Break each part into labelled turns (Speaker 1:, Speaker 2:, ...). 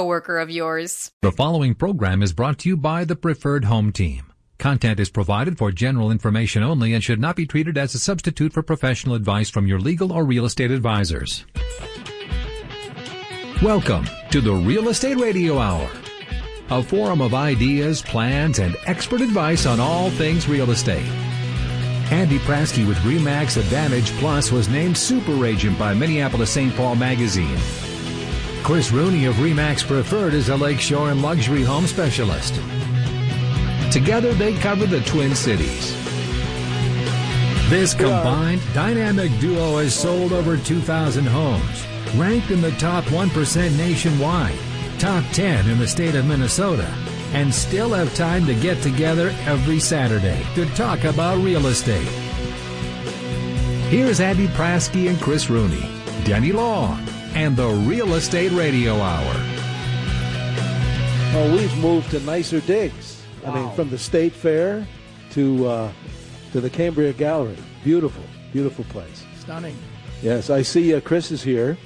Speaker 1: coworker of yours.
Speaker 2: The following program is brought to you by the Preferred Home Team. Content is provided for general information only and should not be treated as a substitute for professional advice from your legal or real estate advisors. Welcome to the Real Estate Radio Hour, a forum of ideas, plans, and expert advice on all things real estate. Andy Prasky with REMAX Advantage Plus was named Super Agent by Minneapolis St. Paul Magazine. Chris Rooney of Remax Preferred is a lakeshore and luxury home specialist. Together, they cover the Twin Cities. This combined dynamic duo has sold over 2,000 homes, ranked in the top 1% nationwide, top 10 in the state of Minnesota, and still have time to get together every Saturday to talk about real estate. Here's Andy Prasky and Chris Rooney, Denny Long, and the Real Estate Radio Hour.
Speaker 3: Oh, we've moved to nicer digs. Wow. I mean, from the State Fair to uh, to the Cambria Gallery. Beautiful, beautiful place.
Speaker 4: Stunning.
Speaker 3: Yes, I see uh, Chris is here.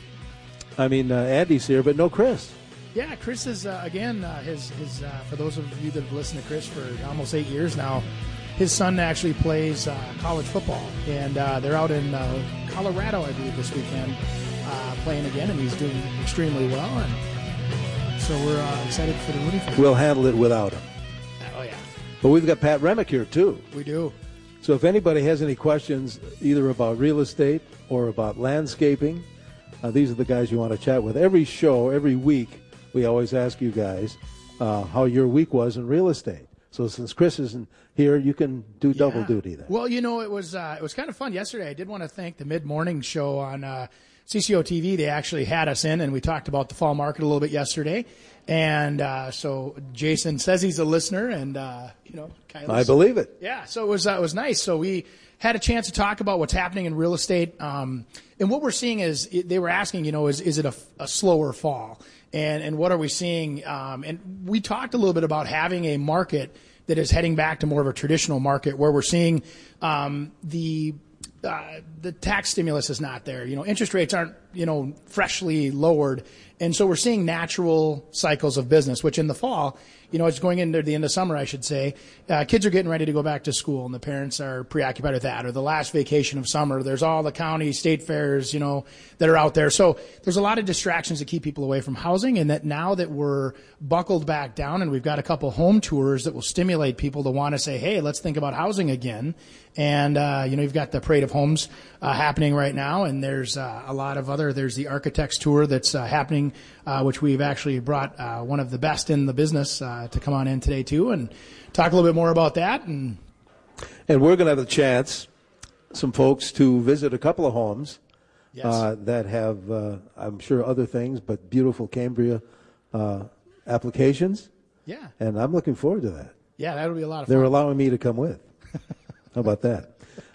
Speaker 3: I mean, uh, Andy's here, but no Chris.
Speaker 4: Yeah, Chris is uh, again. Uh, his his uh, for those of you that have listened to Chris for almost eight years now. His son actually plays college football, and they're out in Colorado, I believe, this weekend uh, playing again, and he's doing extremely well. And so we're uh, excited for the Rooney family.
Speaker 3: We'll handle it without him.
Speaker 4: Oh yeah.
Speaker 3: But we've got Pat Remick here too.
Speaker 4: We do.
Speaker 3: So if anybody has any questions, either about real estate or about landscaping, uh, these are the guys you want to chat with. Every show, every week, we always ask you guys uh, how your week was in real estate. So since Chris isn't here, you can do yeah. double duty then.
Speaker 4: Well, you know, it was uh, it was kind of fun yesterday. I did want to thank the mid morning show on uh, CCO TV, they actually had us in, and we talked about the fall market a little bit yesterday. And uh, so Jason says he's a listener, and uh, you know,
Speaker 3: kind of I believe it.
Speaker 4: Yeah, so it was uh, it was nice. So we had a chance to talk about what's happening in real estate, um, and what we're seeing is they were asking, you know, is is it a, a slower fall, and and what are we seeing? Um, and we talked a little bit about having a market that is heading back to more of a traditional market where we're seeing um, the uh, the tax stimulus is not there. You know, interest rates aren't you know freshly lowered, and so we're seeing natural cycles of business. Which in the fall, you know, it's going into the end of summer, I should say. Uh, kids are getting ready to go back to school, and the parents are preoccupied with that. Or the last vacation of summer, there's all the county state fairs, you know, that are out there. So there's a lot of distractions to keep people away from housing. And that now that we're buckled back down, and we've got a couple home tours that will stimulate people to want to say, "Hey, let's think about housing again." And uh, you know, you've got the Parade of Homes uh, happening right now, and there's uh, a lot of other. There's the Architects Tour that's uh, happening, uh, which we've actually brought uh, one of the best in the business to come on in today too, and talk a little bit more about that. And
Speaker 3: and we're going to have a chance, some folks to visit a couple of homes yes. that have, I'm sure, other things, but beautiful Cambria applications.
Speaker 4: Yeah.
Speaker 3: And I'm looking forward to that.
Speaker 4: Yeah, that'll be a lot of
Speaker 3: fun. They're allowing me to come with. How about that?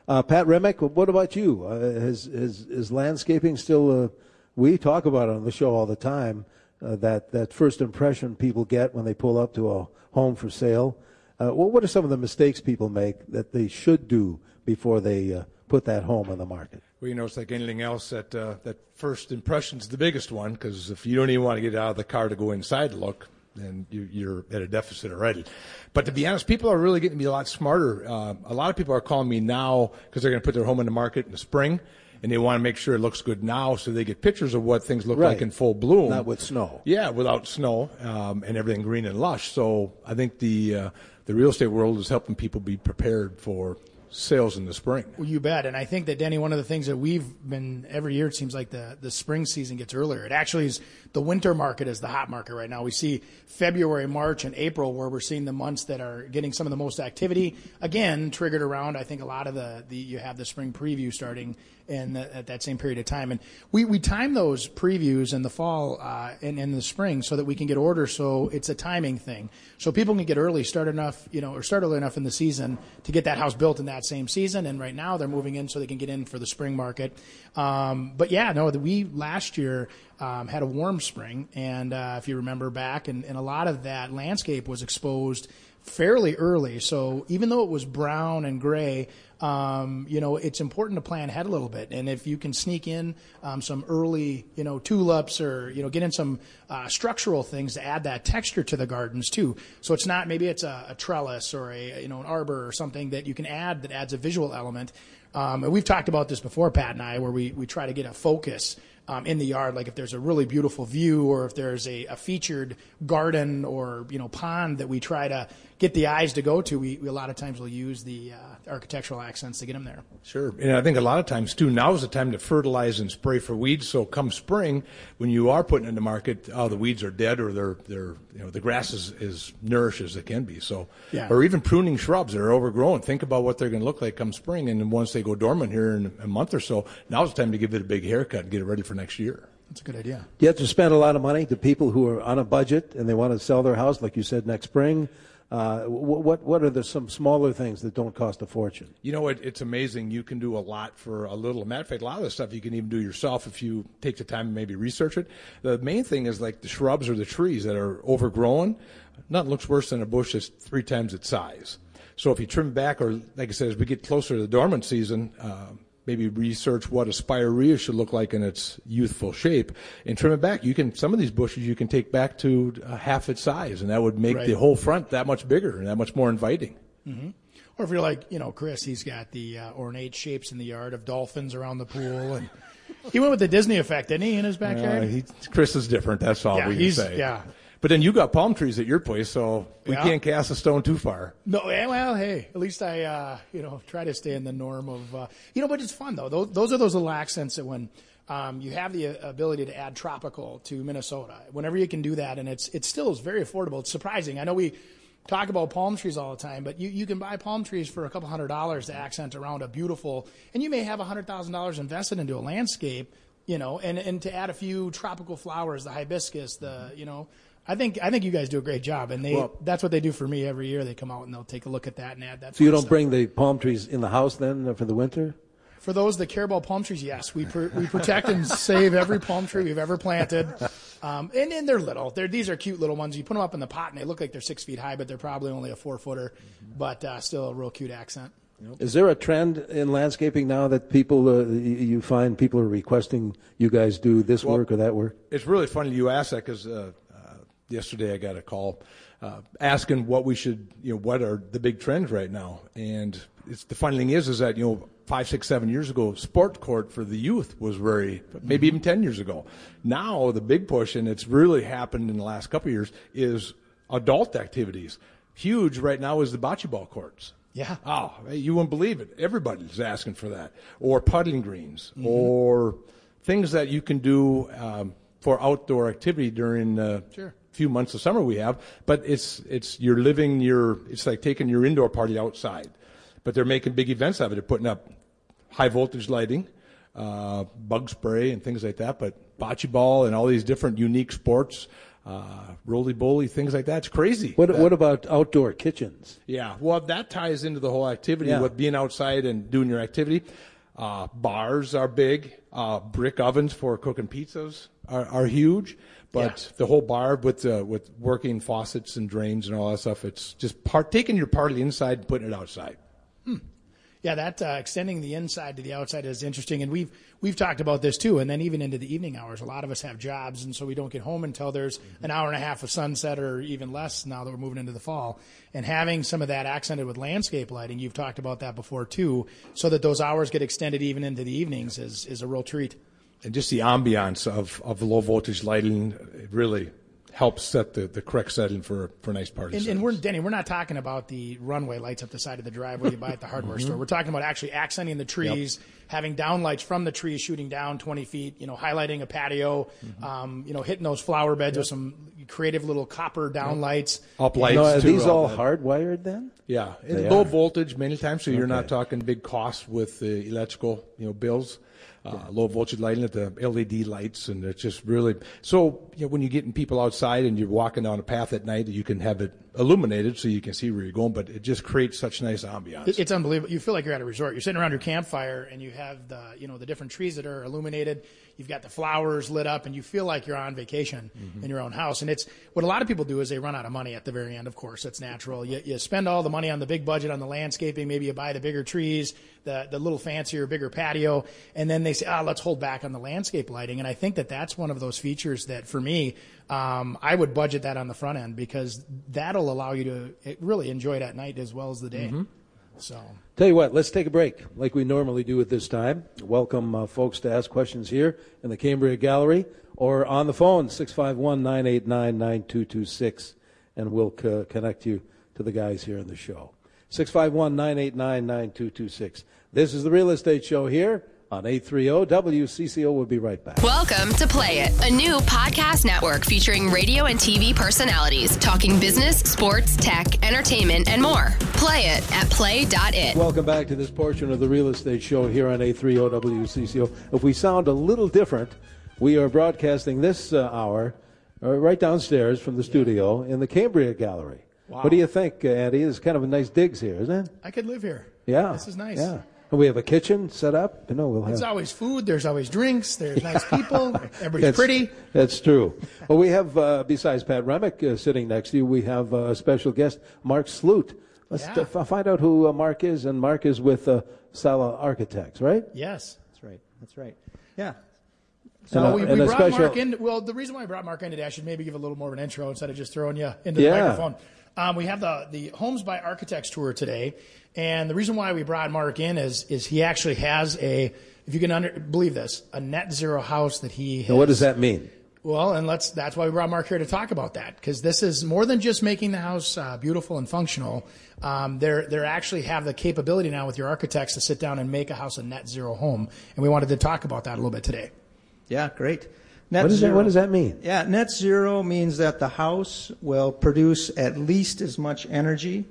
Speaker 3: Uh, Pat Remick, what about you? Uh, is, is, is landscaping still, uh, we talk about it on the show all the time, uh, that, that first impression people get when they pull up to a home for sale. Uh, well, what are some of the mistakes people make that they should do before they uh, put that home on the market?
Speaker 5: Well, you know, it's like anything else that that first impression is the biggest one because if you don't even want to get out of the car to go inside to look, then you, are at a deficit already. But to be honest, people are really getting to be a lot smarter. Uh, a lot of people are calling me now because they're going to put their home in the market in the spring, and they want to make sure it looks good now, so they get pictures of what things look right. like in full bloom.
Speaker 3: Not with snow.
Speaker 5: Yeah, without snow um, and everything green and lush. So I think the uh, the real estate world is helping people be prepared for sales in the spring.
Speaker 4: Well, you bet. And I think that Denny, one of the things that we've been every year, it seems like the the spring season gets earlier. It actually is the winter market is the hot market right now. We see February, March, and April where we're seeing the months that are getting some of the most activity. Again, triggered around I think a lot of the the you have the spring preview starting in the, at that same period of time. And we, we time those previews in the fall uh, and in the spring so that we can get orders. So it's a timing thing. So people can get early, start enough, you know, or start early enough in the season to get that house built in that same season. And right now they're moving in so they can get in for the spring market. Um, but yeah, no, we last year um, had a warm spring, and uh, if you remember back, and, and a lot of that landscape was exposed fairly early. So even though it was brown and gray, um, you know, it's important to plan ahead a little bit. And if you can sneak in um, some early, you know, tulips or, you know, get in some uh, structural things to add that texture to the gardens too. So it's not, maybe it's a, a, trellis or a, you know, an arbor or something that you can add that adds a visual element. Um, and we've talked about this before, Pat and I, where we, we try to get a focus um, in the yard, like if there's a really beautiful view or if there's a, a, featured garden or you know pond that we try to get the eyes to go to, we, we a lot of times will use the uh, architectural accents to get them there.
Speaker 5: Sure, and I think a lot of times too now is the time to fertilize and spray for weeds. So come spring, when you are putting in the market, oh the weeds are dead or they're they're you know the grass is as nourished as it can be. So yeah. or even pruning shrubs that are overgrown. Think about what they're going to look like come spring, and then once they go dormant here in a month or so, now's the time to give it a big haircut and get it ready for next year.
Speaker 4: That's a good idea.
Speaker 3: You have to spend a lot of money to people who are on a budget and they want to sell their house, like you said, next spring. Uh, what what are the some smaller things that don't cost a fortune?
Speaker 5: You know, it, it's amazing. You can do a lot for a little. Matter of fact, a lot of the stuff you can even do yourself if you take the time and maybe research it. The main thing is like the shrubs or the trees that are overgrown. Nothing looks worse than a bush that's three times its size. So if you trim back, or like I said, as we get closer to the dormant season, uh, maybe research what a spirea should look like in its youthful shape and trim it back. You can some of these bushes you can take back to uh, half its size, and that would make right. the whole front that much bigger and that much more inviting.
Speaker 4: Mm-hmm. Or if you're like you know Chris, he's got the uh, ornate shapes in the yard of dolphins around the pool and. He went with the Disney effect, didn't he, in his backyard? Uh, he,
Speaker 5: Chris is different. That's all
Speaker 4: yeah,
Speaker 5: we can say.
Speaker 4: Yeah,
Speaker 5: but then you got palm trees at your place, so we yeah. can't cast a stone too far.
Speaker 4: No, well, hey, at least I, uh, you know, try to stay in the norm of, uh, you know, but it's fun though. Those, those are those little accents that when um, you have the ability to add tropical to Minnesota, whenever you can do that, and it's it still is very affordable. It's surprising. I know we talk about palm trees all the time, but you, you can buy palm trees for a couple hundred dollars to accent around a beautiful, and you may have a hundred thousand dollars invested into a landscape, you know, and and to add a few tropical flowers, the hibiscus, the you know I think I think you guys do a great job, and they well, that's what they do for me every year. They come out and they'll take a look at that and add that.
Speaker 3: So you don't
Speaker 4: stuff.
Speaker 3: bring the palm trees in the house then uh, for the winter?
Speaker 4: For those that care about palm trees, yes, we pr- we protect and save every palm tree we've ever planted, um, and, and they're little. They're these are cute little ones. You put them up in the pot and they look like they're six feet high, but they're probably only a four footer, but uh, still a real cute accent.
Speaker 3: Is there a trend in landscaping now that people uh, you find people are requesting you guys do this well, work or that work?
Speaker 5: It's really funny you ask that because uh, yesterday I got a call uh, asking what we should, you know, what are the big trends right now. And it's the funny thing is, is that you know, five, six, seven years ago, sport court for the youth was very, maybe even ten years ago. Now the big push, and it's really happened in the last couple of years, is adult activities. Huge right now is the bocce ball courts.
Speaker 4: Yeah.
Speaker 5: Oh, you wouldn't believe it. Everybody's asking for that, or putting greens, mm-hmm. or things that you can do um, for outdoor activity during uh,
Speaker 4: sure
Speaker 5: few months of summer we have, but it's it's you're living your it's like taking your indoor party outside. But they're making big events of it. They're putting up high voltage lighting, uh, bug spray, and things like that. But bocce ball and all these different unique sports, uh, roly boly, things like that. It's crazy.
Speaker 3: What what about outdoor kitchens?
Speaker 5: Yeah, well, that ties into the whole activity yeah. with being outside and doing your activity. Uh, bars are big. Uh, brick ovens for cooking pizzas are, are huge. But yeah. the whole bar with uh, with working faucets and drains and all that stuff, it's just part taking your part of the inside and putting it outside.
Speaker 4: Hmm. Yeah, that uh, extending the inside to the outside is interesting, and we've we've talked about this too. And then even into the evening hours, a lot of us have jobs, and so we don't get home until there's mm-hmm. an hour and a half of sunset, or even less now that we're moving into the fall. And having some of that accented with landscape lighting, you've talked about that before too, so that those hours get extended even into the evenings is is a real treat
Speaker 5: and just the ambiance of, of low voltage lighting really helps set the, the correct setting for for a nice party.
Speaker 4: And, and we're Denny, we're not talking about the runway lights up the side of the driveway you buy at the hardware store. We're talking about actually accenting the trees, having downlights from the trees shooting down 20 feet. You know, highlighting a patio. Um, you know, hitting those flower beds with some creative little copper downlights.
Speaker 5: up lights.
Speaker 3: No, are
Speaker 5: too,
Speaker 3: these all
Speaker 5: that-
Speaker 3: hardwired then?
Speaker 5: Yeah,
Speaker 3: They
Speaker 5: low
Speaker 3: are.
Speaker 5: voltage many times, so you're not talking big costs with the electrical, you know, bills. Uh, Low voltage lighting at the LED lights, and it's just really so. You know, when you're getting people outside and you're walking down a path at night, you can have it illuminated so you can see where you're going. But it just creates such nice ambiance.
Speaker 4: It's unbelievable. You feel like you're at a resort. You're sitting around your campfire and you have the, you know, the different trees that are illuminated. You've got the flowers lit up and you feel like you're on vacation in your own house. And it's what a lot of people do is they run out of money at the very end, of course. It's natural. You, you spend all the money on the big budget on the landscaping. Maybe you buy the bigger trees, the, the little fancier, bigger patio. And then they say, ah, let's hold back on the landscape lighting. And I think that that's one of those features that for me, um, I would budget that on the front end because that'll allow you to eh, really enjoy it at night as well as the day. So
Speaker 3: Tell you what, let's take a break like we normally do at this time. Welcome uh, folks to ask questions here in the Cambria Gallery or on the phone, 651 989 9226, and we'll co- connect you to the guys here in the show. 651 989 9226. This is the Real Estate Show here on 830 WCCO. We'll be right back.
Speaker 6: Welcome to Play It, a new podcast network featuring radio and TV personalities talking business, sports, tech, entertainment, and more. Play it at play.it.
Speaker 3: Welcome back to this portion of the Real Estate Show here on 830 WCCO. If we sound a little different, we are broadcasting this uh, hour uh, right downstairs from the studio in the Cambria Gallery. What do you think, uh, Andy? It's kind of a nice digs here, isn't it?
Speaker 4: I could live here.
Speaker 3: Yeah.
Speaker 4: This is nice.
Speaker 3: Yeah. And we have a kitchen set up. You know, we'll have.
Speaker 4: There's always food. There's always drinks. There's nice people. Everybody's
Speaker 3: That's-
Speaker 4: pretty.
Speaker 3: That's true. Well, we have, uh, besides Pat Remick uh, sitting next to you, we have uh, a special guest, Marc Sloot. Let's
Speaker 4: Yeah.
Speaker 3: uh, find out who uh, Marc is. And Marc is with uh, Sala Architects, right?
Speaker 4: Yes.
Speaker 7: That's right. That's right. Yeah.
Speaker 4: So
Speaker 3: And a-
Speaker 4: we,
Speaker 3: and
Speaker 4: we brought
Speaker 3: special-
Speaker 4: Marc in. Well, the reason why I brought Marc in today, I should maybe give a little more of an intro instead of just throwing you into the
Speaker 3: Yeah.
Speaker 4: microphone. Um, we have the the Homes by Architects tour today, and the reason why we brought Marc in is is he actually has a, if you can under, believe this, a net zero house that he. Has,
Speaker 3: And what does that mean?
Speaker 4: Well, and let's that's why we brought Marc here to talk about that because this is more than just making the house uh, beautiful and functional. Um, they're they're actually have the capability now with your architects to sit down and make a house a net zero home, and we wanted to talk about that a little bit today.
Speaker 7: Yeah, great. Net
Speaker 3: What, is that, what does that mean?
Speaker 7: Yeah, net zero means that the house will produce at least as much energy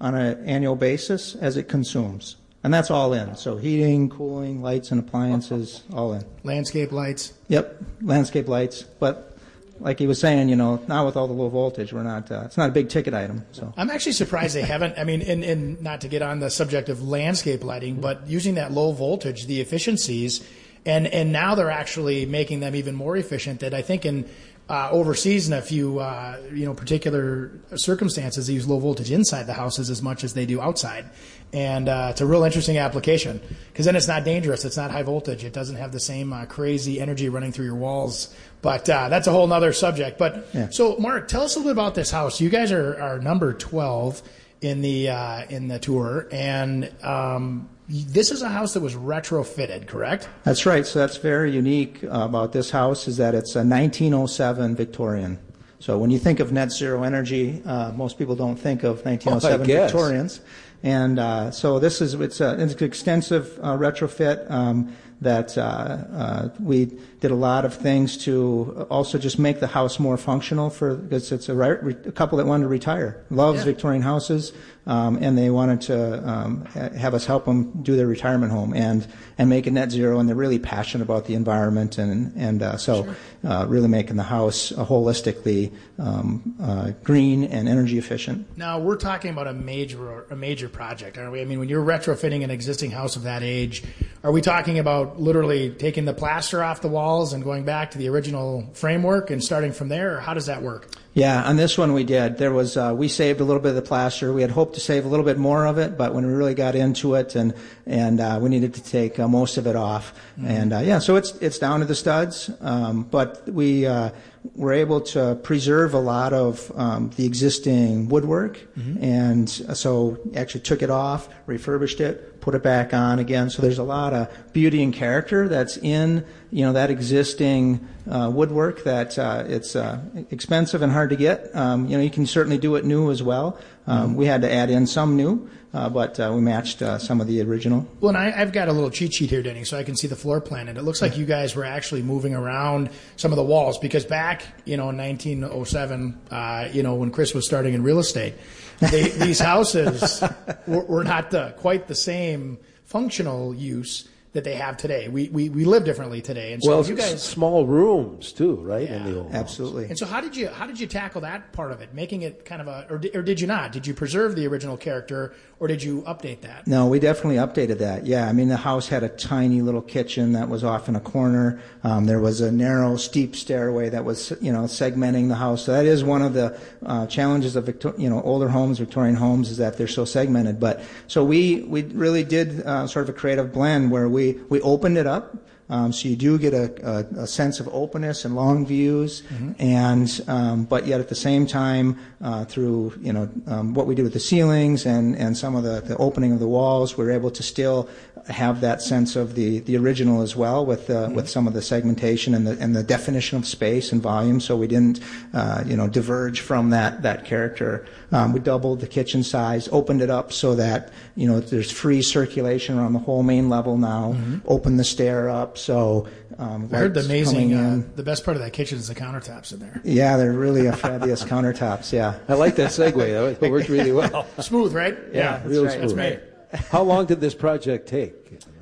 Speaker 7: on an annual basis as it consumes. And that's all in. So heating, cooling, lights and appliances, all in.
Speaker 4: Landscape lights.
Speaker 7: Yep, landscape lights. But like he was saying, you know, now with all the low voltage, we're not, uh, it's not a big ticket item. So
Speaker 4: I'm actually surprised they haven't. I mean, and, and not to get on the subject of landscape lighting, but using that low voltage, the efficiencies, and and now they're actually making them even more efficient. That I think in uh, overseas in a few uh, you know particular circumstances, they use low voltage inside the houses as much as they do outside, and uh, it's a real interesting application because then it's not dangerous. It's not high voltage. It doesn't have the same uh, crazy energy running through your walls. But uh, that's a whole other subject. But
Speaker 7: Yeah.
Speaker 4: so, Marc, tell us a little bit about this house. You guys are, are number twelve in the uh, in the tour, and um, this is a house that was retrofitted, correct?
Speaker 7: That's right. So that's very unique uh, about this house is that it's a 1907 Victorian. So when you think of net zero energy, uh, most people don't think of 1907
Speaker 3: guess.
Speaker 7: Victorians. And uh, so this is it's, a, it's an extensive uh, retrofit um, that uh, uh, we did a lot of things to also just make the house more functional for because it's a, re- a couple that wanted to retire, loves
Speaker 4: Yeah.
Speaker 7: Victorian houses, um, and they wanted to um, have us help them do their retirement home and and make it net zero. And they're really passionate about the environment and and uh, so uh, really making the house uh, holistically um, uh, green and energy efficient.
Speaker 4: Now we're talking about a major a major project, aren't we? I mean, when you're retrofitting an existing house of that age, are we talking about literally taking the plaster off the walls and going back to the original framework and starting from there, or how does that work?
Speaker 7: Yeah, on this one we did. There was uh, we saved a little bit of the plaster. We had hoped to save a little bit more of it, but when we really got into it, and and uh, we needed to take uh, most of it off. And uh, yeah, so it's it's down to the studs, um, but we uh, were able to preserve a lot of um, the existing woodwork, and so actually took it off, refurbished it, put it back on again. So there's a lot of beauty and character that's in you know that existing uh, woodwork that uh, it's uh, expensive and hard to get. Um, you know you can certainly do it new as well. Um, mm-hmm. We had to add in some new. Uh, but uh, we matched uh, some of the original.
Speaker 4: Well, and I, have got a little cheat sheet here, Denny, so I can see the floor plan, and it looks like you guys were actually moving around some of the walls because back, you know, in 1907, uh, you know, when Chris was starting in real estate, they, these houses were, were not the, quite the same functional use that they have today. We, we, we live differently today, and so
Speaker 3: well,
Speaker 4: you guys
Speaker 3: small rooms too, right?
Speaker 4: Yeah,
Speaker 3: in the old
Speaker 7: absolutely.
Speaker 4: And so how did you how did you tackle that part of it, making it kind of a or, or did you not? Did you preserve the original character, or did you update that?
Speaker 7: No, we definitely updated that. Yeah, I mean the house had a tiny little kitchen that was off in a corner. Um, there was a narrow, steep stairway that was you know segmenting the house. So that is one of the uh, challenges of Victor- you know older homes, Victorian homes, is that they're so segmented. But so we we really did uh, sort of a creative blend where we we opened it up um, so you do get a, a, a, sense of openness and long views, mm-hmm. and um, but yet at the same time, uh, through you know um, what we do with the ceilings and, and some of the, the opening of the walls, we're able to still have that sense of the, the original as well with uh, mm-hmm. with some of the segmentation and the and the definition of space and volume. So we didn't uh, you know diverge from that that character. Um, we doubled the kitchen size, opened it up so that you know there's free circulation around the whole main level now. Mm-hmm. Open the stair up so um,
Speaker 4: I heard the amazing. Uh, the best part of that kitchen is the countertops in there.
Speaker 7: Yeah, they're really a fabulous countertops. Yeah,
Speaker 3: I like that segue. That worked really well.
Speaker 4: smooth, right?
Speaker 3: Yeah, yeah real right. smooth. That's How long did this project take?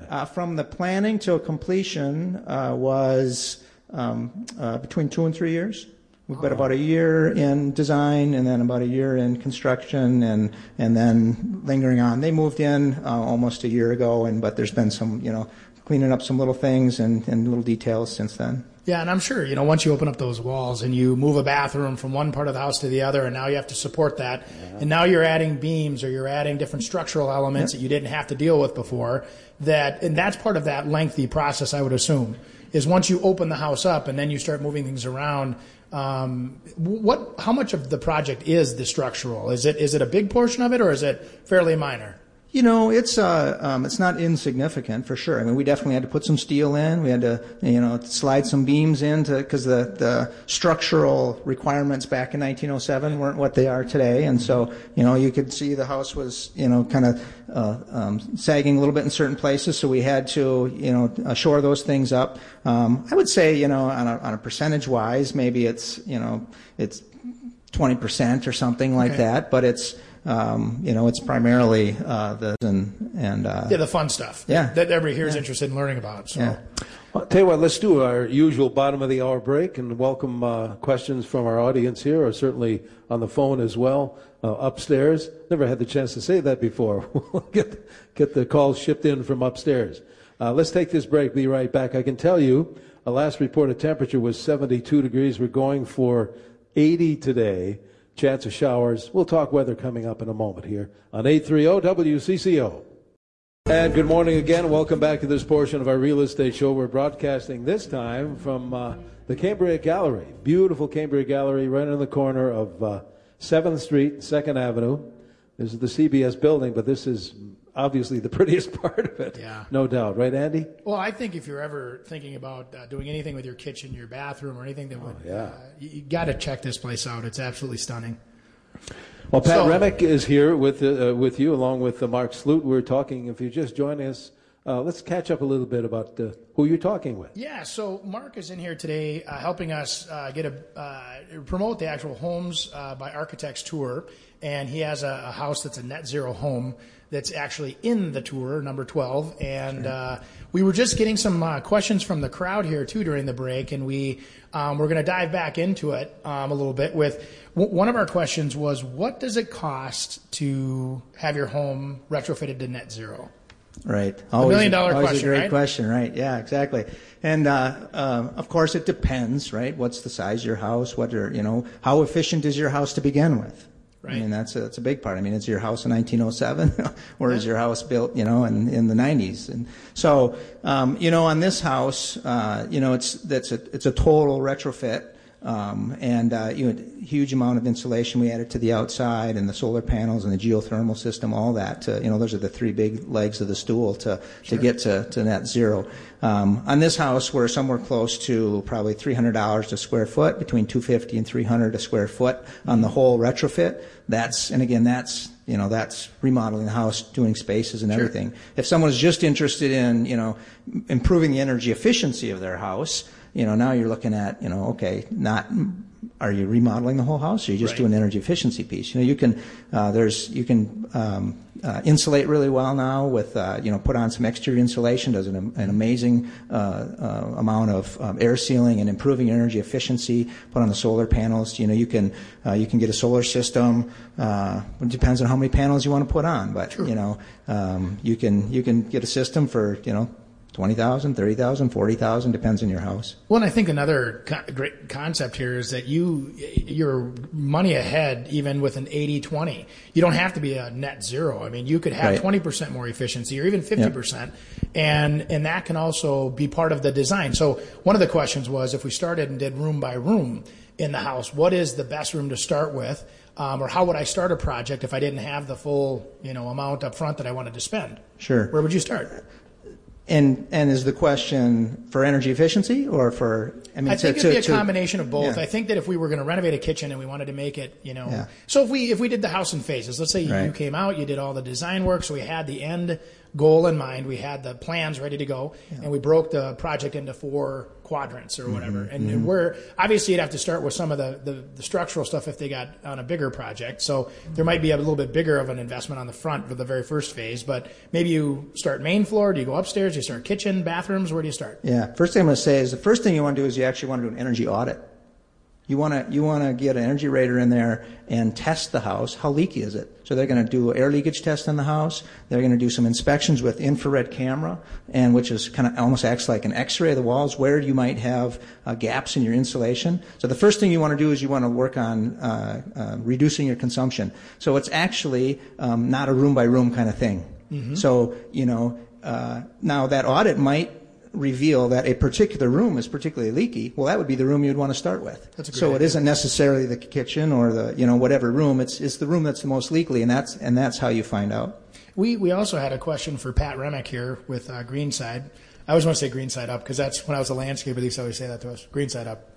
Speaker 7: Uh, from the planning till completion uh, was um, uh, between two and three years. We've got about a year in design and then about a year in construction and and then lingering on. They moved in uh, almost a year ago, and but there's been some you know cleaning up some little things and, and little details since then.
Speaker 4: Yeah, and I'm sure, you know, once you open up those walls and you move a bathroom from one part of the house to the other, and now you have to support that, yeah. and now you're adding beams or you're adding different structural elements yep. that you didn't have to deal with before, that, and that's part of that lengthy process, I would assume, is once you open the house up and then you start moving things around, um, what, how much of the project is the structural? Is it, is it a big portion of it or is it fairly minor?
Speaker 7: You know, it's uh, um, it's not insignificant for sure. I mean, we definitely had to put some steel in. We had to, you know, slide some beams in to because the the structural requirements back in 1907 weren't what they are today. And so, you know, you could see the house was, you know, kind of uh, um, sagging a little bit in certain places. So we had to, you know, uh, shore those things up. Um, I would say, you know, on a, on a percentage wise, maybe it's, you know, it's 20% or something like okay. that, but it's um, you know, it's primarily uh, the and and uh,
Speaker 4: yeah, the fun stuff.
Speaker 7: Yeah,
Speaker 4: that everybody here is yeah. interested in learning about. So.
Speaker 3: Yeah. Well, tell you what, let's do our usual bottom of the hour break and welcome uh, questions from our audience here, or certainly on the phone as well, uh, upstairs. Never had the chance to say that before. We'll get get the calls shipped in from upstairs. Uh, let's take this break. Be right back. I can tell you, a last reported temperature was 72 degrees. We're going for 80 today chance of showers. We'll talk weather coming up in a moment here on 830 WCCO. And good morning again. Welcome back to this portion of our real estate show. We're broadcasting this time from uh, the Cambria Gallery. Beautiful Cambria Gallery right in the corner of uh, 7th Street, 2nd Avenue. This is the CBS building, but this is obviously the prettiest part of it.
Speaker 4: Yeah.
Speaker 3: No doubt. Right, Andy?
Speaker 4: Well, I think if you're ever thinking about uh, doing anything with your kitchen, your bathroom, or anything that oh, would,
Speaker 3: yeah. Uh,
Speaker 4: you, you got to check this place out. It's absolutely stunning.
Speaker 3: Well, Pat so, Remick is here with, uh, with you, along with uh, Marc Sloot. We're talking, if you're just join us, uh, let's catch up a little bit about uh, who you're talking with.
Speaker 4: Yeah, so Marc is in here today uh, helping us uh, get a uh, promote the actual Homes uh, by Architects tour, and he has a, a, house that's a net zero home that's actually in the tour, number 12. And sure. we were just getting some questions from the crowd here too during the break, and we um, we're going to dive back into it um, a little bit. With w- one of our questions was, what does it cost to have your home retrofitted to net zero?
Speaker 7: Right.
Speaker 4: Always, a million dollar
Speaker 7: always
Speaker 4: question.
Speaker 7: a great
Speaker 4: right?
Speaker 7: question, right? Yeah, exactly. And uh, uh, of course, it depends, right? What's the size of your house? What are you know? How efficient is your house to begin with?
Speaker 4: Right.
Speaker 7: I mean, that's a, that's a big part. I mean, is your house in 1907, or yeah. is your house built, you know, in, in the 90s? And so, um, you know, on this house, uh, you know, it's that's a it's a total retrofit. Um, and uh, you know, huge amount of insulation we added to the outside, and the solar panels, and the geothermal system, all that. To, you know, those are the three big legs of the stool to sure. to get to, to net zero. Um, on this house, we're somewhere close to probably $300 a square foot, between 250 and 300 a square foot on the whole retrofit. That's and again, that's you know that's remodeling the house, doing spaces and sure. everything. If someone is just interested in you know improving the energy efficiency of their house you know, now you're looking at, you know, okay, not are you remodeling the whole house or are you just right. doing an energy efficiency piece? You know, you can uh, there's you can um, uh, insulate really well now with uh, you know put on some exterior insulation does an, an amazing uh, uh, amount of um, air sealing and improving energy efficiency. Put on the solar panels. You know, you can uh, you can get a solar system. it depends on how many panels you want to put on, but you know um, you can you can get a system for you know 20,000, 30,000, 40,000 depends on your house.
Speaker 4: Well, and I think another co- great concept here is that you you're money ahead even with an 80-20. You don't have to be a net zero. I mean, you could have right. 20% more efficiency or even 50%. Yep. And and that can also be part of the design. So, one of the questions was if we started and did room by room in the house, what is the best room to start with? Um, or how would I start a project if I didn't have the full, you know, amount up front that I wanted to spend?
Speaker 7: Sure.
Speaker 4: Where would you start?
Speaker 7: And and is the question for energy efficiency or for?
Speaker 4: I mean, I think to, it'd be a combination of both. Yeah. I think that if we were going to renovate a kitchen and we wanted to make it, you know, yeah. so if we if we did the house in phases, let's say right. you came out, you did all the design work, so we had the end goal in mind. We had the plans ready to go, yeah. and we broke the project into four quadrants or whatever. Mm-hmm. And, mm-hmm. we're obviously you'd have to start with some of the, the, the, structural stuff if they got on a bigger project. So there might be a little bit bigger of an investment on the front for the very first phase. But maybe you start main floor. Do you go upstairs? Do you start kitchen, bathrooms? Where do you start?
Speaker 7: Yeah. First thing I'm going to say is the first thing you want to do is you actually want to do an energy audit. You want to you want to get an energy rater in there and test the house. How leaky is it? So they're going to do air leakage test in the house. They're going to do some inspections with infrared camera, and which is kind of almost acts like an X-ray of the walls where you might have uh, gaps in your insulation. So the first thing you want to do is you want to work on uh, uh, reducing your consumption. So it's actually um, not a room by room kind of thing. Mm-hmm. So you know uh, now that audit might reveal that a particular room is particularly leaky, well, that would be the room you'd want to start with. so idea. it isn't necessarily the kitchen or the you know whatever room. It's it's the room that's the most leaky, and that's and that's how you find out.
Speaker 4: We we also had a question for Pat Remick here with uh, Greenside. I always want to say Greenside up because that's when I was a landscaper. They used to always say that to us. Greenside up.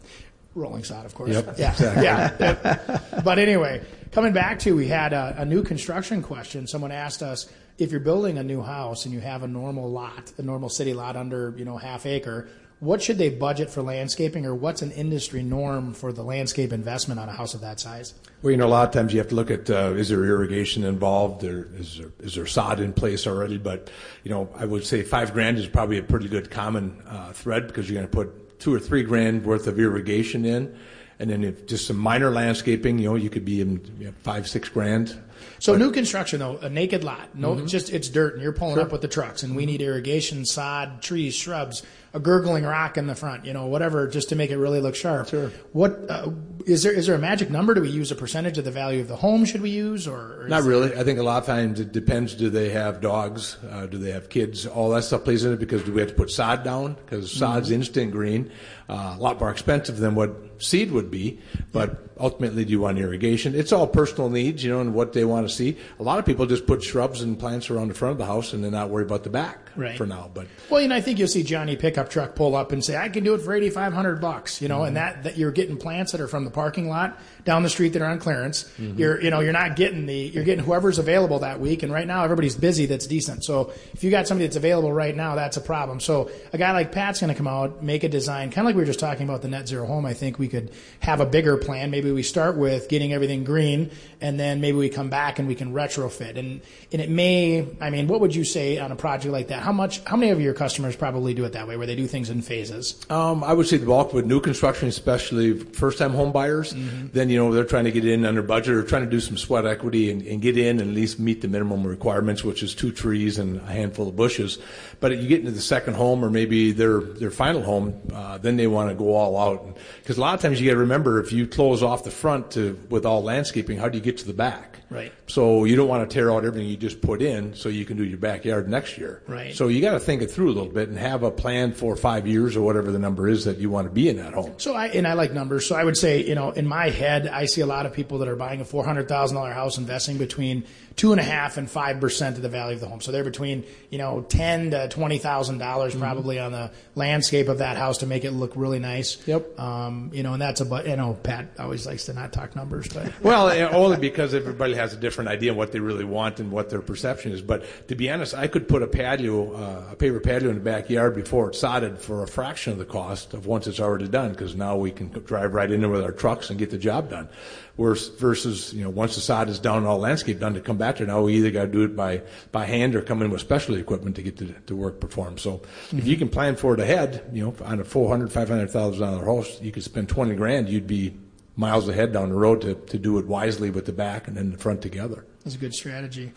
Speaker 4: Rolling sod, of course.
Speaker 5: Yep,
Speaker 4: yeah,
Speaker 5: exactly.
Speaker 4: yeah. but anyway, coming back to, we had a, a new construction question. Someone asked us, if you're building a new house and you have a normal lot, a normal city lot under, you know, half acre, what should they budget for landscaping or what's an industry norm for the landscape investment on a house of that size?
Speaker 5: Well, you know, a lot of times you have to look at uh, is there irrigation involved or is there, is there sod in place already? But, you know, I would say five grand is probably a pretty good common uh, thread because you're going to put two or three grand worth of irrigation in. And then if just some minor landscaping, you know, you could be in you know, five, six grand
Speaker 4: so but, new construction though, a naked lot, no, mm-hmm. just it's dirt, and you're pulling sure. up with the trucks, and we need irrigation, sod, trees, shrubs, a gurgling rock in the front, you know, whatever, just to make it really look sharp.
Speaker 5: Sure.
Speaker 4: What uh, is there? Is there a magic number? Do we use a percentage of the value of the home? Should we use or,
Speaker 5: or not really? I think a lot of times it depends. Do they have dogs? Uh, do they have kids? All that stuff plays in it because do we have to put sod down? Because sod's mm-hmm. instant green, uh, a lot more expensive than what seed would be, but ultimately do you want irrigation? It's all personal needs, you know, and what they want to see. A lot of people just put shrubs and plants around the front of the house and then not worry about the back right. for now. But
Speaker 4: well, you know, I think you'll see Johnny pickup truck pull up and say, "I can do it for eighty five hundred bucks," you know, mm-hmm. and that that you're getting plants that are from the parking lot down the street that are on clearance. Mm-hmm. You're you know you're not getting the you're getting whoever's available that week, and right now everybody's busy. That's decent. So if you got somebody that's available right now, that's a problem. So a guy like Pat's going to come out, make a design, kind of like we were just talking about the net zero home. I think we could have a bigger plan. Maybe we start with getting everything green, and then maybe we come back and we can retrofit. And and it may, I mean, what would you say on a project like that? How much? How many of your customers probably do it that way, where they do things in phases?
Speaker 5: Um, I would say the bulk with new construction, especially first-time home buyers. Mm-hmm. Then you know they're trying to get in under budget or trying to do some sweat equity and, and, get in and at least meet the minimum requirements, which is two trees and a handful of bushes. But you get into the second home or maybe their their final home, uh, then they want to go all out. Because a lot of times you got to remember if you close off the front to with all landscaping, how do you get to the back?
Speaker 4: Right.
Speaker 5: So you don't want to tear out everything you just put in so you can do your backyard next year.
Speaker 4: Right.
Speaker 5: So you got to think it through a little bit and have a plan for five years or whatever the number is that you want to be in that home.
Speaker 4: So I and I like numbers. So I would say, you know, in my head, I see a lot of people that are buying a four hundred thousand dollar house, investing between two and a half and five percent of the value of the home. So they're between, you know, ten to twenty thousand dollars
Speaker 5: Mm-hmm.
Speaker 4: probably on the landscape of that house to make it look really nice.
Speaker 5: Yep.
Speaker 4: Um, you know, and that's about. You know, Pat always likes to not talk numbers, but
Speaker 5: Well, only because everybody has a different idea of what they really want and what their perception is. But to be honest, I could put a patio, uh, a paver patio in the backyard before it's sodded for a fraction of the cost of once it's already done, because now we can drive right in there with our trucks and get the job done. Whereas versus, you know, once the sod is down and all landscape done, to come back there now, we either got to do it by by hand or come in with specialty equipment to get the, the work performed. So if you can plan for it ahead, you know, on a four hundred, five hundred thousand dollar house, you could spend twenty grand, you'd be miles ahead down the road to, to do it wisely with the back and then the front together.
Speaker 4: it's a good strategy.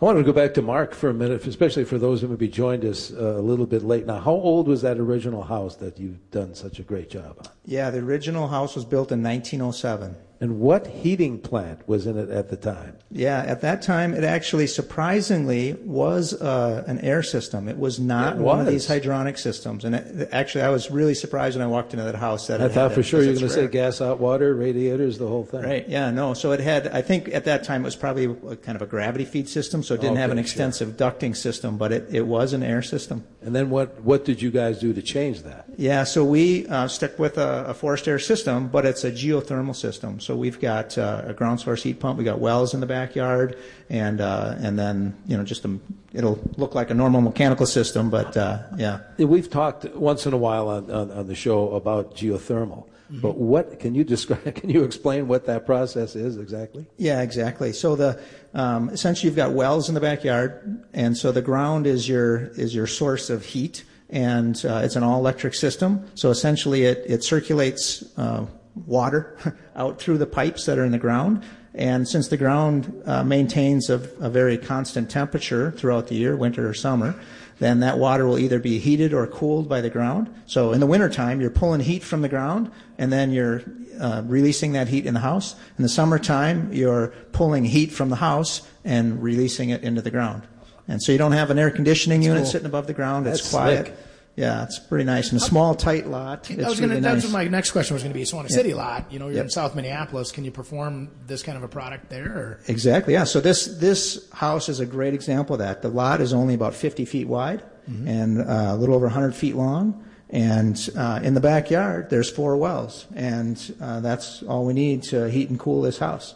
Speaker 3: I wanted to go back to Marc for a minute, especially for those who maybe joined us uh, a little bit late. Now, how old was that original house that you've done such a great job on?
Speaker 7: Yeah, the original house was built in 1907.
Speaker 3: And what heating plant was in it at the time?
Speaker 7: Yeah, at that time, it actually surprisingly was uh, an air system. It was not
Speaker 3: It
Speaker 7: one of these hydronic systems. And it, actually, I was really surprised when I walked into that house. That
Speaker 3: I thought for
Speaker 7: it,
Speaker 3: sure you were
Speaker 7: because
Speaker 3: going to say gas, hot water, radiators, the whole thing.
Speaker 7: Right. Yeah. No. So it had. I think at that time it was probably a, kind of a gravity feed system. So it didn't have an
Speaker 3: Okay, sure.
Speaker 7: extensive ducting system, but it, it was an air system.
Speaker 3: And then what, what did you guys do to change that?
Speaker 7: Yeah, so we uh, stuck with a, a forced air system, but it's a geothermal system. So we've got uh, a ground source heat pump. We got wells in the backyard, and uh, and then you know just a, it'll look like a normal mechanical system, but uh, yeah.
Speaker 3: We've talked once in a while on, on, on the show about geothermal.
Speaker 7: Mm-hmm.
Speaker 3: But what can you describe? Can you explain what that process is exactly?
Speaker 7: Yeah, exactly. So the um, essentially you've got wells in the backyard, and so the ground is your is your source of heat, and uh, it's an all electric system. So essentially, it it circulates uh, water out through the pipes that are in the ground. And since the ground uh, maintains a, a very constant temperature throughout the year, winter or summer, then that water will either be heated or cooled by the ground. So in the wintertime, you're pulling heat from the ground, and then you're uh, releasing that heat in the house. In the summertime, you're pulling heat from the house and releasing it into the ground. And so you don't have an air conditioning unit
Speaker 4: cool.
Speaker 7: sitting above the ground. It's
Speaker 3: That's
Speaker 7: quiet.
Speaker 3: slick.
Speaker 7: Yeah, it's pretty nice. In a small, tight lot, it's
Speaker 4: I was gonna,
Speaker 7: nice.
Speaker 4: That's what my next question was going to be. So on a city lot, you know, you're in South Minneapolis. Can you perform this kind of a product there? Or?
Speaker 7: Exactly. Yeah. So this this house is a great example of that. The lot is only about 50 feet wide and uh, a little over 100 feet long. And uh, in the backyard, there's four wells, and uh, that's all we need to heat and cool this house.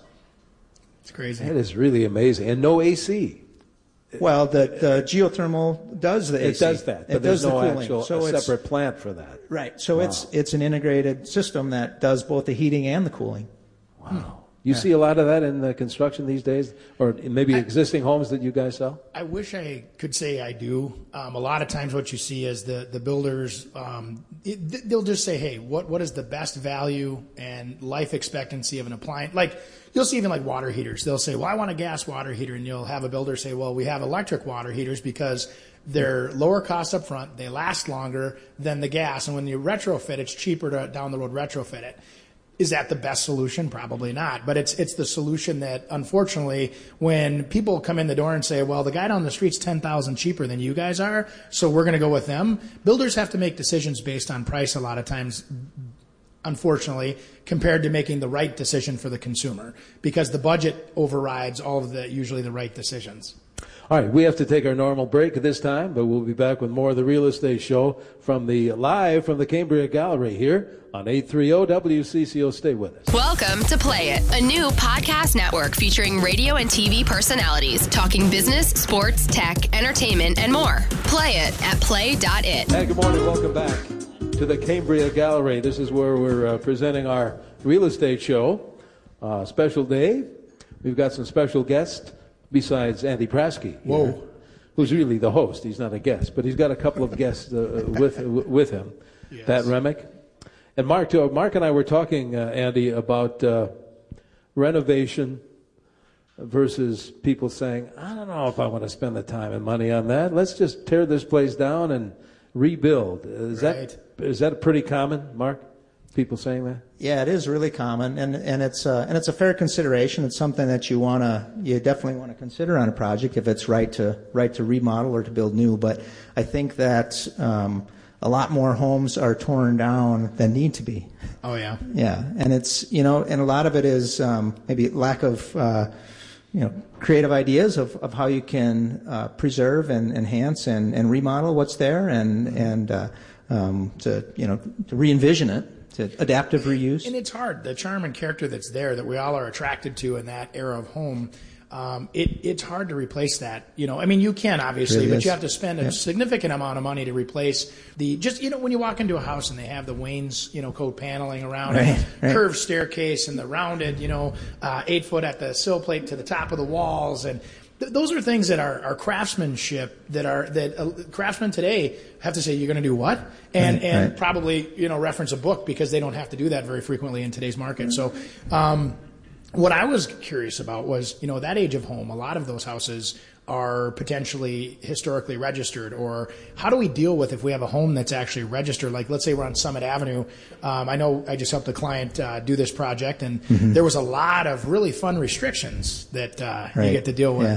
Speaker 4: It's crazy.
Speaker 3: That is really amazing. And no AC.
Speaker 7: Well, the, the geothermal does the
Speaker 3: It
Speaker 7: AC.
Speaker 3: does that, but
Speaker 7: it
Speaker 3: there's
Speaker 7: does
Speaker 3: no
Speaker 7: the cooling.
Speaker 3: actual
Speaker 7: so
Speaker 3: a
Speaker 7: it's,
Speaker 3: separate plant for that.
Speaker 7: Right. So it's it's an integrated system that does both the heating and the cooling.
Speaker 3: Wow. You see a lot of that in the construction these days, or maybe existing homes that you guys sell?
Speaker 4: I wish I could say I do. Um, a lot of times, what you see is the the builders um, it, they'll just say, "Hey, what what is the best value and life expectancy of an appliance?" Like you'll see even like water heaters. They'll say, "Well, I want a gas water heater," and you'll have a builder say, "Well, we have electric water heaters because." They're lower cost up front. They last longer than the gas, and when you retrofit, it's cheaper to down the road retrofit it. Is that the best solution? Probably not. But it's it's the solution that unfortunately, when people come in the door and say, "Well, the guy down the street's ten thousand cheaper than you guys are, so we're going to go with them," builders have to make decisions based on price a lot of times. Unfortunately, compared to making the right decision for the consumer, because the budget overrides all of the usually the right decisions.
Speaker 3: All right, we have to take our normal break at this time, but we'll be back with more of the Real Estate Show from the live from the Cambria Gallery here on 830 WCCO. Stay with us.
Speaker 6: Welcome to Play It, a new podcast network featuring radio and TV personalities talking business, sports, tech, entertainment, and more. Play it at play.it.
Speaker 3: Hey, good morning. Welcome back to the Cambria Gallery. This is where we're uh, presenting our real estate show. Uh, special day. We've got some special guests besides Andy Prasky. here, Who's really the host. He's not a guest, but he's got a couple of guests uh, with with him. Pat Remick. And Marc, too. Marc and I were talking, uh, Andy, about uh, renovation versus people saying, I don't know if I want to spend the time and money on that. Let's just tear this place down and rebuild. Is
Speaker 4: Right.
Speaker 3: that is that pretty common, Mark? People saying that?
Speaker 7: Yeah, it is really common, and and it's uh, and it's a fair consideration. It's something that you wanna you definitely want to consider on a project if it's right to right to remodel or to build new. But I think that um, a lot more homes are torn down than need to be.
Speaker 4: Oh yeah.
Speaker 7: Yeah, and it's you know, and a lot of it is um, maybe lack of uh, you know creative ideas of, of how you can uh, preserve and enhance and, and remodel what's there and and uh, um, to you know to re-envision it to adaptive reuse.
Speaker 4: And it's hard. The charm and character that's there that we all are attracted to in that era of home. Um, it, it's hard to replace that. You know, I mean, you can obviously,
Speaker 7: Really
Speaker 4: but
Speaker 7: is.
Speaker 4: you have to spend a significant amount of money to replace the just you know when you walk into a house and they have the Wayne's you know coat paneling around
Speaker 7: Right, right.
Speaker 4: curved staircase and the rounded you know uh, eight foot at the sill plate to the top of the walls and. Th- those are things that are, are craftsmanship that are that uh, craftsmen today have to say you're going to do what and
Speaker 7: Right,
Speaker 4: and
Speaker 7: right.
Speaker 4: probably you know reference a book because they don't have to do that very frequently in today's market. So, um, what I was curious about was you know that age of home. A lot of those houses are potentially historically registered, or how do we deal with if we have a home that's actually registered? Like let's say we're on Summit Avenue. Um, I know I just helped a client uh, do this project, and
Speaker 7: Mm-hmm.
Speaker 4: there was a lot of really fun restrictions that uh, you get to deal with.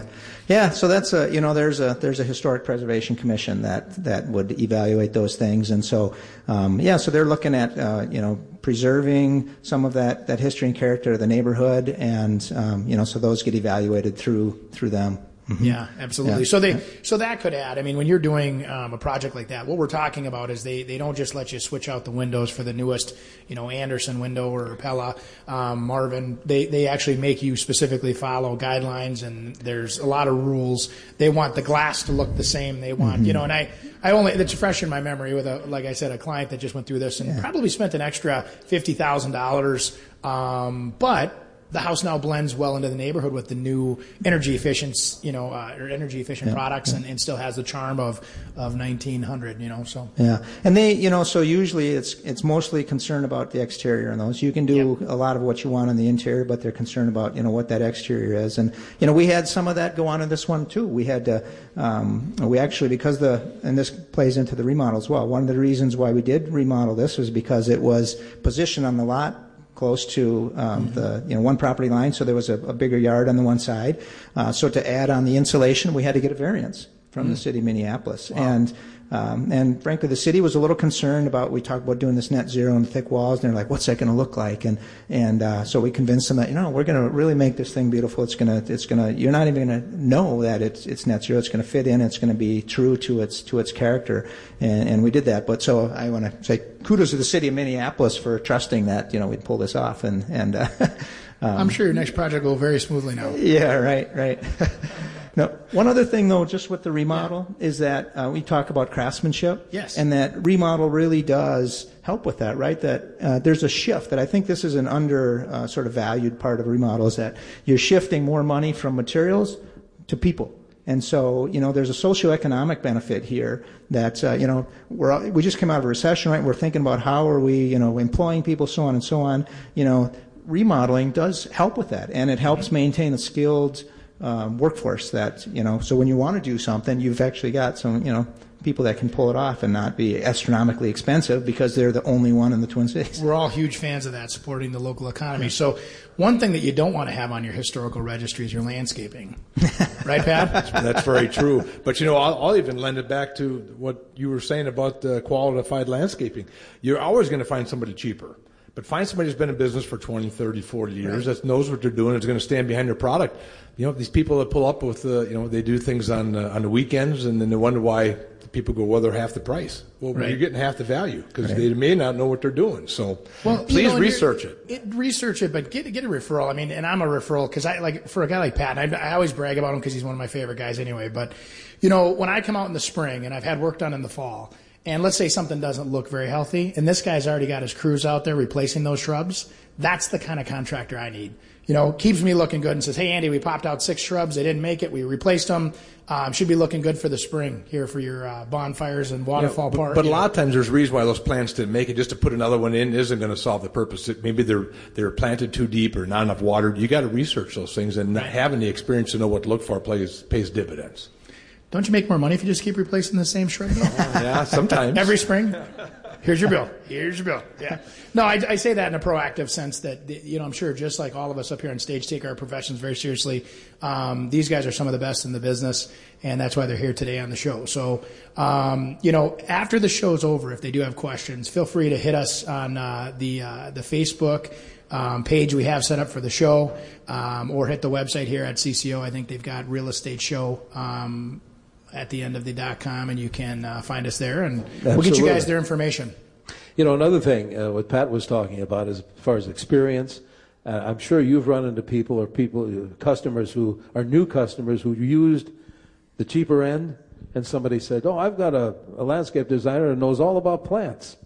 Speaker 7: Yeah, yeah. So that's a you know there's a there's a historic preservation commission that that would evaluate those things, and so um, yeah, so they're looking at uh, you know preserving some of that that history and character of the neighborhood, and um, you know so those get evaluated through through them.
Speaker 4: Yeah, absolutely.
Speaker 7: Yeah.
Speaker 4: So they, so that could add. I mean, when you're doing um, a project like that, what we're talking about is they, they don't just let you switch out the windows for the newest, you know, Andersen window or Pella, um, Marvin. They they actually make you specifically follow guidelines, and there's a lot of rules. They want the glass to look the same. They want, you know, and I I only it's fresh in my memory with a like I said a client that just went through this and probably spent an extra fifty thousand dollars, um, but the house now blends well into the neighborhood with the new energy efficient, you know, uh, or energy efficient products, and, and still has the charm of of 1900, you know. So
Speaker 7: Yeah, and they, you know, so usually it's it's mostly concerned about the exterior on those. You can do a lot of what you want on the interior, but they're concerned about you know what that exterior is. And you know, we had some of that go on in this one too. We had to, um, we actually because the and this plays into the remodel as well. One of the reasons why we did remodel this was because it was positioned on the lot close to um, the you know one property line, so there was a, a bigger yard on the one side. Uh, so to add on the insulation, we had to get a variance from the city of Minneapolis, and um, and frankly, the city was a little concerned about. We talked about doing this net zero and thick walls, and they're like, "What's that going to look like?" And and uh, so we convinced them that you know we're going to really make this thing beautiful. It's going to it's going to you're not even going to know that it's it's net zero. It's going to fit in. It's going to be true to its to its character, and, and we did that. But so I want to say kudos to the city of Minneapolis for trusting that you know we'd pull this off, and and uh,
Speaker 4: I'm sure your next project will go very smoothly now.
Speaker 7: yeah, right, right. now, one other thing though, just with the remodel, is that uh, we talk about craftsmanship.
Speaker 4: Yes.
Speaker 7: And that remodel really does help with that, right? That uh, there's a shift that I think this is an under uh, sort of valued part of remodel is that you're shifting more money from materials to people. And so, you know, there's a socioeconomic benefit here that, uh, you know, we're, we just came out of a recession, right? We're thinking about how are we, you know, employing people, so on and so on. You know, remodeling does help with that, and it helps maintain a skilled um, workforce that, you know, so when you want to do something, you've actually got some, you know, people that can pull it off and not be astronomically expensive because they're the only one in the Twin Cities.
Speaker 4: We're all huge fans of that, supporting the local economy. So, one thing that you don't want to have on your historical registry is your landscaping, right, Pat?
Speaker 5: That's very true. But you know, I'll, I'll even lend it back to what you were saying about uh, qualified landscaping. You're always going to find somebody cheaper. But find somebody who's been in business for 20, 30, 40 years that knows what they're doing, is going to stand behind their product. You know, these people that pull up with, uh, you know, they do things on uh, on the weekends, and then they wonder why people go, well, they're half the price. Well,
Speaker 4: Right.
Speaker 5: you're getting half the value because they may not know what they're doing. So
Speaker 4: Well,
Speaker 5: please
Speaker 4: you're-
Speaker 5: research it.
Speaker 4: it. Research it, but get get a referral. I mean, and I'm a referral because I like for a guy like Pat. I, I always brag about him because he's one of my favorite guys anyway. But you know, when I come out in the spring and I've had work done in the fall, and let's say something doesn't look very healthy, and this guy's already got his crews out there replacing those shrubs, that's the kind of contractor I need. You know, keeps me looking good and says, "Hey, Andy, we popped out six shrubs. They didn't make it. We replaced them. Um, should be looking good for the spring here for your uh, bonfires and waterfall
Speaker 5: but,
Speaker 4: park."
Speaker 5: but a
Speaker 4: know.
Speaker 5: lot of times there's a reason why those plants didn't make it. Just to put another one in isn't going to solve the purpose. It- Maybe they're they're planted too deep or not enough water. You got to research those things, and having the experience to know what to look for plays pays dividends.
Speaker 4: Don't you make more money if you just keep replacing the same shrub?
Speaker 5: Yeah, sometimes
Speaker 4: Every spring? Here's your bill. Here's your bill. Yeah. No, I, I, say that in a proactive sense that, you know, I'm sure just like all of us up here on stage take our professions very seriously. Um, these guys are some of the best in the business, and that's why they're here today on the show. So, um, you know, after the show's over, if they do have questions, feel free to hit us on uh, the uh, the Facebook. Um, page we have set up for the show, um, or hit the website here at CCO. I think they've got real estate show um, at the end of the dot com, and you can uh, find us there, and Absolutely. we'll get you guys their information.
Speaker 3: You know, another thing, uh, what Pat was talking about is as far as experience. Uh, I'm sure you've run into people or people, uh, customers who are new customers who used the cheaper end, and somebody said, "Oh, I've got a, a landscape designer that knows all about plants,"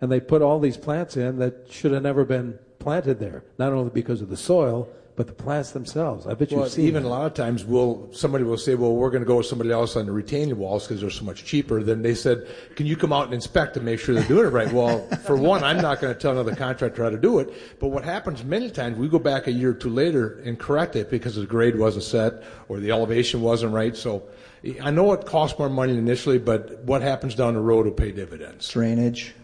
Speaker 3: and they put all these plants in that should have never been planted there, not only because of the soil, but the plants themselves. I bet
Speaker 5: well,
Speaker 3: you've seen
Speaker 5: even
Speaker 3: that.
Speaker 5: a lot of times, will somebody will say, "Well, we're going to go with somebody else on the retaining walls because they're so much cheaper." Then they said, "Can you come out and inspect and make sure they're doing it right?" well, for one, I'm not going to tell another contractor how to do it. But what happens many times, we go back a year or two later and correct it because the grade wasn't set or the elevation wasn't right. So I know it costs more money initially, but what happens down the road will pay dividends.
Speaker 7: Drainage.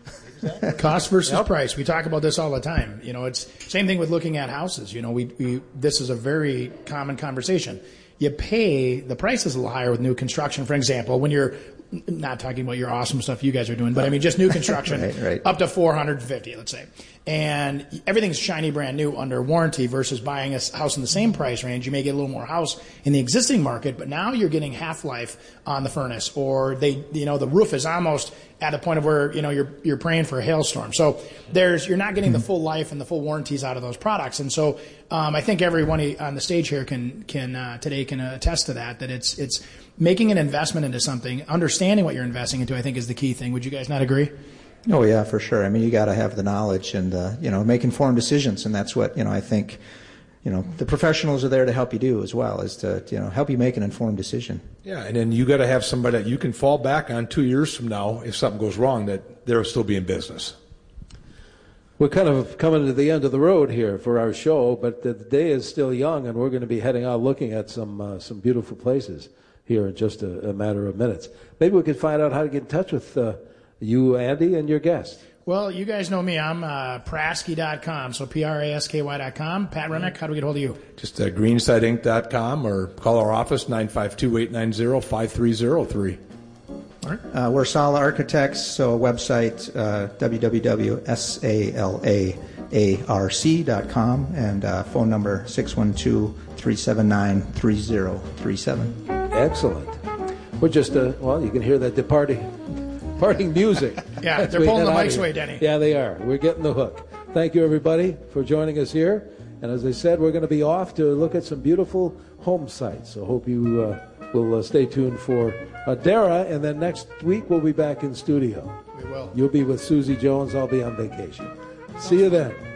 Speaker 4: Cost versus yep. price. We talk about this all the time. You know, it's same thing with looking at houses. You know, we, we this is a very common conversation. You pay the price is a little higher with new construction. For example, when you're not talking about your awesome stuff you guys are doing, but I mean just new construction
Speaker 7: right, right.
Speaker 4: up to 450, let's say. And everything's shiny brand new under warranty versus buying a house in the same price range. You may get a little more house in the existing market, but now you're getting half life on the furnace or they, you know, the roof is almost at a point of where, you know, you're, you're praying for a hailstorm. So there's, you're not getting the full life and the full warranties out of those products. And so, um, I think everyone on the stage here can, can, uh, today can attest to that, that it's, it's, making an investment into something, understanding what you're investing into, I think is the key thing. Would you guys not agree?
Speaker 7: Oh yeah, for sure. I mean, you got to have the knowledge and uh, you know make informed decisions, and that's what you know. I think you know the professionals are there to help you do as well, is to you know help you make an informed decision.
Speaker 5: Yeah, and then you got to have somebody that you can fall back on two years from now if something goes wrong that they'll still be in business.
Speaker 3: We're kind of coming to the end of the road here for our show, but the day is still young, and we're going to be heading out looking at some uh, some beautiful places here in just a, a, matter of minutes. Maybe we could find out how to get in touch with uh, you, Andy, and your guest.
Speaker 4: Well, you guys know me. I'm uh, Prasky.com, so P-R-A-S-K-Y.com. Pat Remick, how do we get hold of you?
Speaker 5: Just uh, greensideinc.com or call our office, 952-890-5303.
Speaker 7: Uh, we're Sala Architects, so website uh, www.salaarc.com and uh, phone number 612 379 3037.
Speaker 3: Excellent. We're just, uh, well, you can hear that departing, departing music.
Speaker 4: yeah, they're pulling the mics away, Denny.
Speaker 3: Yeah, they are. We're getting the hook. Thank you, everybody, for joining us here. And as I said, we're going to be off to look at some beautiful home sites. So hope you uh, will uh, stay tuned for Adara. And then next week, we'll be back in studio.
Speaker 4: We will.
Speaker 3: You'll be with Susie Jones. I'll be on vacation. See you then.